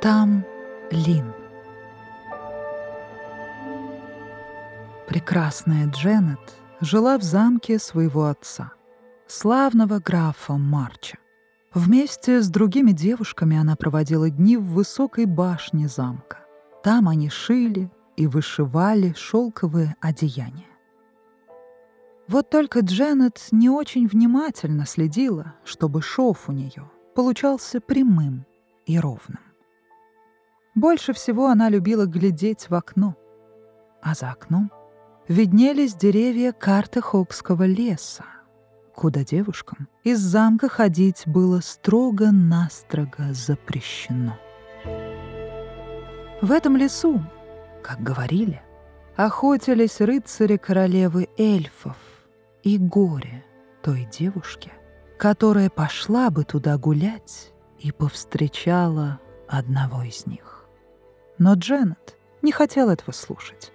Там Лин. Прекрасная Дженнет жила в замке своего отца, славного графа Марча. Вместе с другими девушками она проводила дни в высокой башне замка. Там они шили и вышивали шелковые одеяния. Вот только Дженнет не очень внимательно следила, чтобы шов у нее получался прямым и ровным. Больше всего она любила глядеть в окно. А за окном виднелись деревья карты Хокского леса, куда девушкам из замка ходить было строго-настрого запрещено. В этом лесу, как говорили, охотились рыцари королевы эльфов и горе той девушки, которая пошла бы туда гулять и повстречала одного из них. Но Дженнет не хотел этого слушать.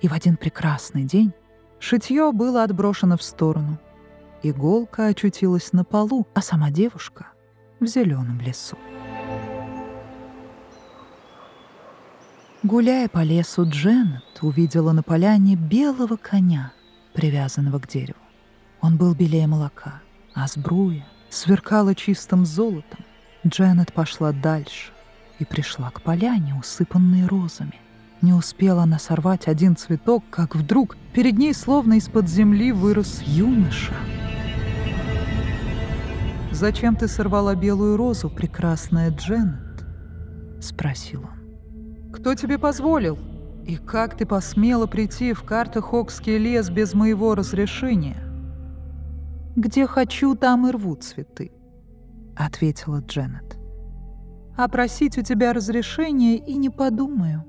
И в один прекрасный день шитье было отброшено в сторону. Иголка очутилась на полу, а сама девушка — в зеленом лесу. Гуляя по лесу, Дженнет увидела на поляне белого коня, привязанного к дереву. Он был белее молока, а сбруя сверкала чистым золотом. Дженнет пошла дальше и пришла к поляне, усыпанной розами. Не успела она сорвать один цветок, как вдруг перед ней словно из-под земли вырос юноша. «Зачем ты сорвала белую розу, прекрасная Дженнет?» — спросил он. «Кто тебе позволил? И как ты посмела прийти в Картахокский лес без моего разрешения?» «Где хочу, там и рву цветы», — ответила Дженнет а просить у тебя разрешения и не подумаю».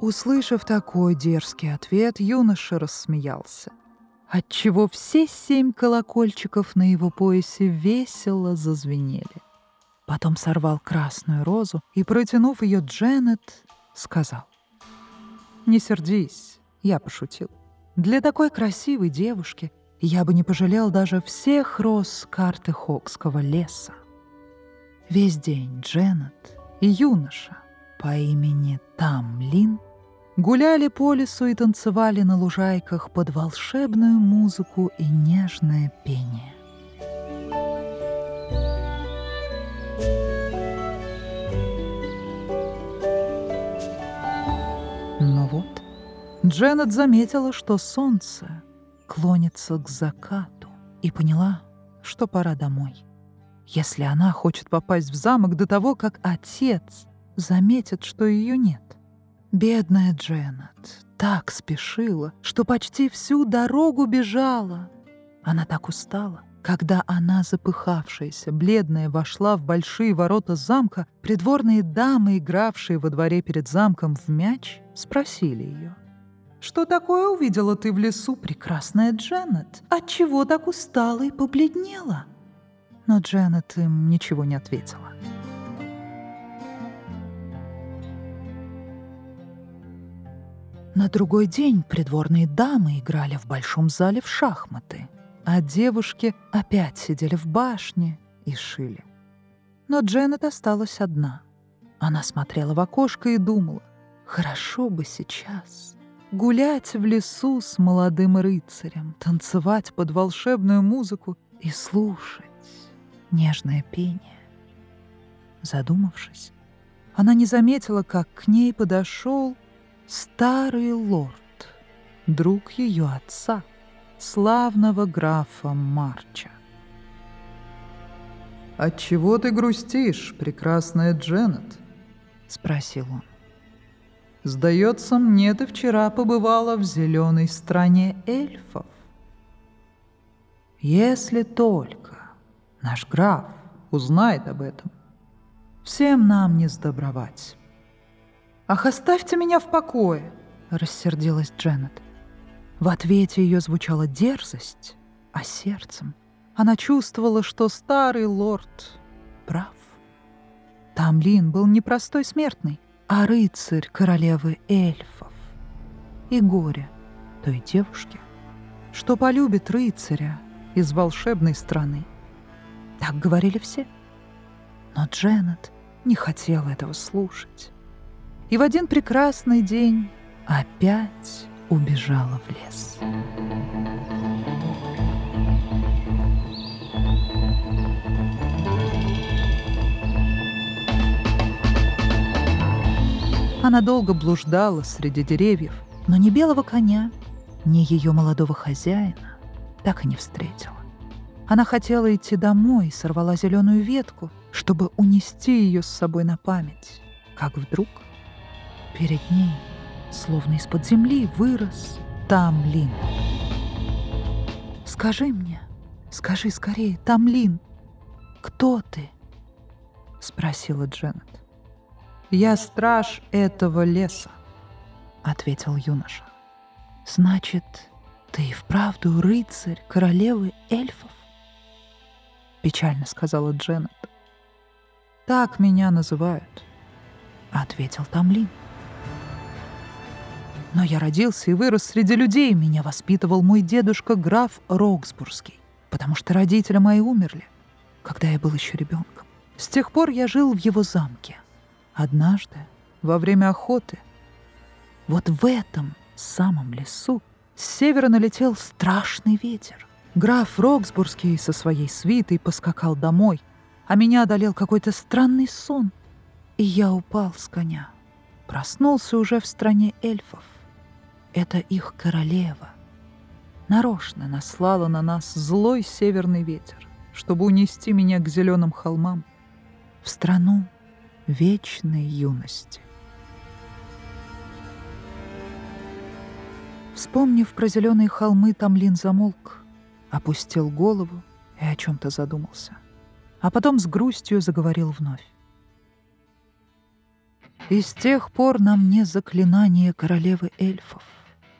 Услышав такой дерзкий ответ, юноша рассмеялся, отчего все семь колокольчиков на его поясе весело зазвенели. Потом сорвал красную розу и, протянув ее Дженнет, сказал. «Не сердись, я пошутил. Для такой красивой девушки я бы не пожалел даже всех роз карты Хокского леса. Весь день Дженнет и юноша по имени Тамлин гуляли по лесу и танцевали на лужайках под волшебную музыку и нежное пение. Но вот Дженнет заметила, что солнце клонится к закату и поняла, что пора домой если она хочет попасть в замок до того, как отец заметит, что ее нет. Бедная Дженнет так спешила, что почти всю дорогу бежала. Она так устала. Когда она, запыхавшаяся, бледная, вошла в большие ворота замка, придворные дамы, игравшие во дворе перед замком в мяч, спросили ее. «Что такое увидела ты в лесу, прекрасная Дженнет? Отчего так устала и побледнела?» Но Дженнет им ничего не ответила. На другой день придворные дамы играли в большом зале в шахматы, а девушки опять сидели в башне и шили. Но Дженнет осталась одна. Она смотрела в окошко и думала, хорошо бы сейчас гулять в лесу с молодым рыцарем, танцевать под волшебную музыку и слушать, нежное пение. Задумавшись, она не заметила, как к ней подошел старый лорд, друг ее отца, славного графа Марча. «Отчего ты грустишь, прекрасная Дженнет?» — спросил он. «Сдается мне, ты вчера побывала в зеленой стране эльфов. Если только Наш граф узнает об этом. Всем нам не сдобровать. «Ах, оставьте меня в покое!» — рассердилась Дженнет. В ответе ее звучала дерзость, а сердцем она чувствовала, что старый лорд прав. Тамлин был не простой смертный, а рыцарь королевы эльфов. И горе той девушки, что полюбит рыцаря из волшебной страны. Так говорили все. Но Дженнет не хотел этого слушать. И в один прекрасный день опять убежала в лес. Она долго блуждала среди деревьев, но ни белого коня, ни ее молодого хозяина так и не встретила. Она хотела идти домой сорвала зеленую ветку, чтобы унести ее с собой на память. Как вдруг перед ней, словно из-под земли, вырос Тамлин. «Скажи мне, скажи скорее, Тамлин, кто ты?» — спросила Дженнет. «Я страж этого леса», — ответил юноша. «Значит, ты и вправду рыцарь королевы эльфов?» Печально сказала Дженнет. «Так меня называют», — ответил Тамлин. «Но я родился и вырос среди людей. Меня воспитывал мой дедушка граф Роксбургский, потому что родители мои умерли, когда я был еще ребенком. С тех пор я жил в его замке — Однажды, во время охоты, вот в этом самом лесу с севера налетел страшный ветер. Граф Роксбургский со своей свитой поскакал домой, а меня одолел какой-то странный сон, и я упал с коня. Проснулся уже в стране эльфов. Это их королева. Нарочно наслала на нас злой северный ветер, чтобы унести меня к зеленым холмам, в страну, вечной юности. Вспомнив про зеленые холмы, Тамлин замолк, опустил голову и о чем-то задумался. А потом с грустью заговорил вновь. И с тех пор на мне заклинание королевы эльфов.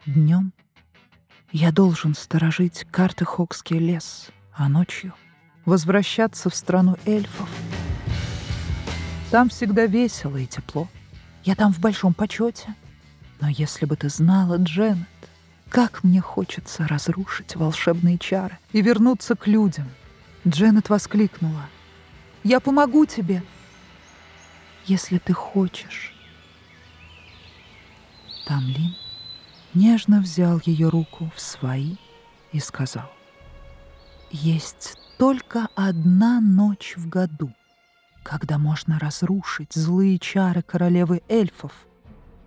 Днем я должен сторожить карты Хокский лес, а ночью возвращаться в страну эльфов — там всегда весело и тепло. Я там в большом почете. Но если бы ты знала, Дженнет, как мне хочется разрушить волшебные чары и вернуться к людям. Дженнет воскликнула. «Я помогу тебе, если ты хочешь». Тамлин нежно взял ее руку в свои и сказал. «Есть только одна ночь в году, когда можно разрушить злые чары королевы эльфов.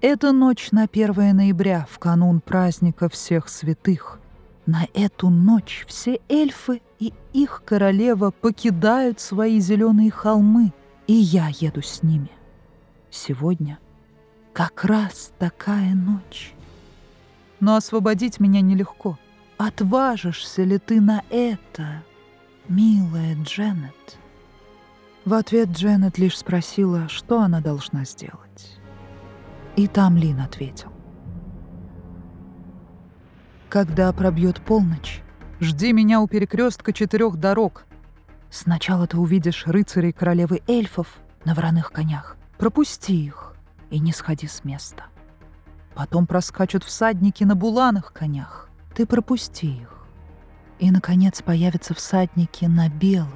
Это ночь на 1 ноября, в канун праздника всех святых. На эту ночь все эльфы и их королева покидают свои зеленые холмы, и я еду с ними. Сегодня как раз такая ночь. Но освободить меня нелегко. Отважишься ли ты на это, милая Дженнет?» В ответ Дженнет лишь спросила, что она должна сделать. И там Лин ответил. «Когда пробьет полночь, жди меня у перекрестка четырех дорог. Сначала ты увидишь рыцарей королевы эльфов на вороных конях. Пропусти их и не сходи с места. Потом проскачут всадники на буланых конях. Ты пропусти их. И, наконец, появятся всадники на белых.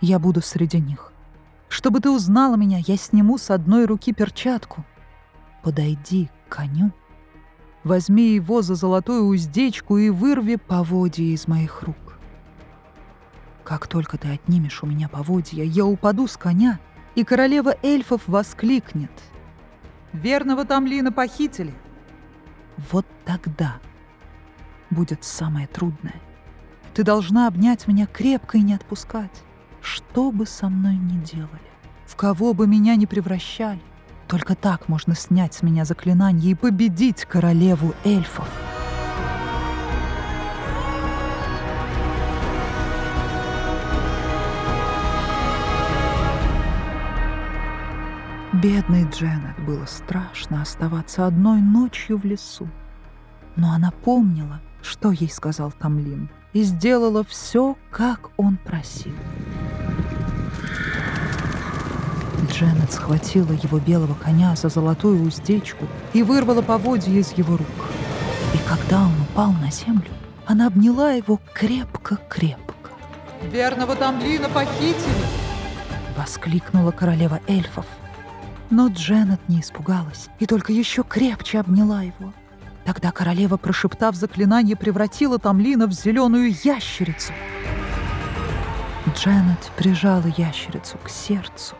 Я буду среди них. Чтобы ты узнала меня, я сниму с одной руки перчатку. Подойди к коню, возьми его за золотую уздечку и вырви поводья из моих рук. Как только ты отнимешь у меня поводья, я упаду с коня, и королева эльфов воскликнет. «Верного Тамлина похитили!» Вот тогда будет самое трудное. Ты должна обнять меня крепко и не отпускать что бы со мной ни делали, в кого бы меня ни превращали. Только так можно снять с меня заклинание и победить королеву эльфов. Бедной Дженнет было страшно оставаться одной ночью в лесу. Но она помнила, что ей сказал Тамлин, и сделала все, как он просил. Дженнет схватила его белого коня за золотую уздечку и вырвала поводья из его рук. И когда он упал на землю, она обняла его крепко-крепко. «Верного Тамлина похитили!» — воскликнула королева эльфов. Но Дженнет не испугалась и только еще крепче обняла его. Тогда королева, прошептав заклинание, превратила Тамлина в зеленую ящерицу. Дженнет прижала ящерицу к сердцу,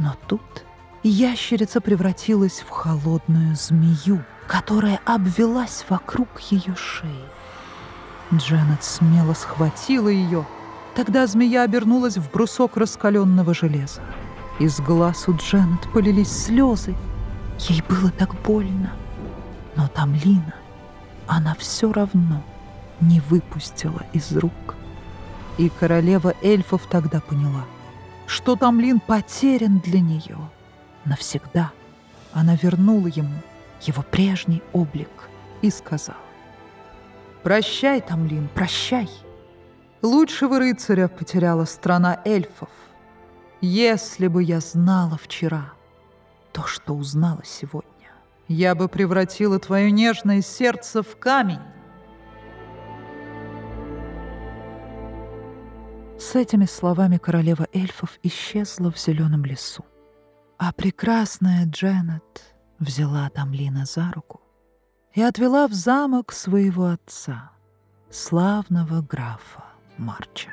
но тут ящерица превратилась в холодную змею, которая обвелась вокруг ее шеи. Дженнет смело схватила ее. Тогда змея обернулась в брусок раскаленного железа. Из глаз у Дженнет полились слезы. Ей было так больно. Но Тамлина она все равно не выпустила из рук. И королева эльфов тогда поняла, что Тамлин потерян для нее навсегда. Она вернула ему его прежний облик и сказала, «Прощай, Тамлин, прощай. Лучшего рыцаря потеряла страна эльфов. Если бы я знала вчера то, что узнала сегодня, я бы превратила твое нежное сердце в камень». С этими словами королева эльфов исчезла в зеленом лесу. А прекрасная Дженнет взяла Тамлина за руку и отвела в замок своего отца, славного графа Марча.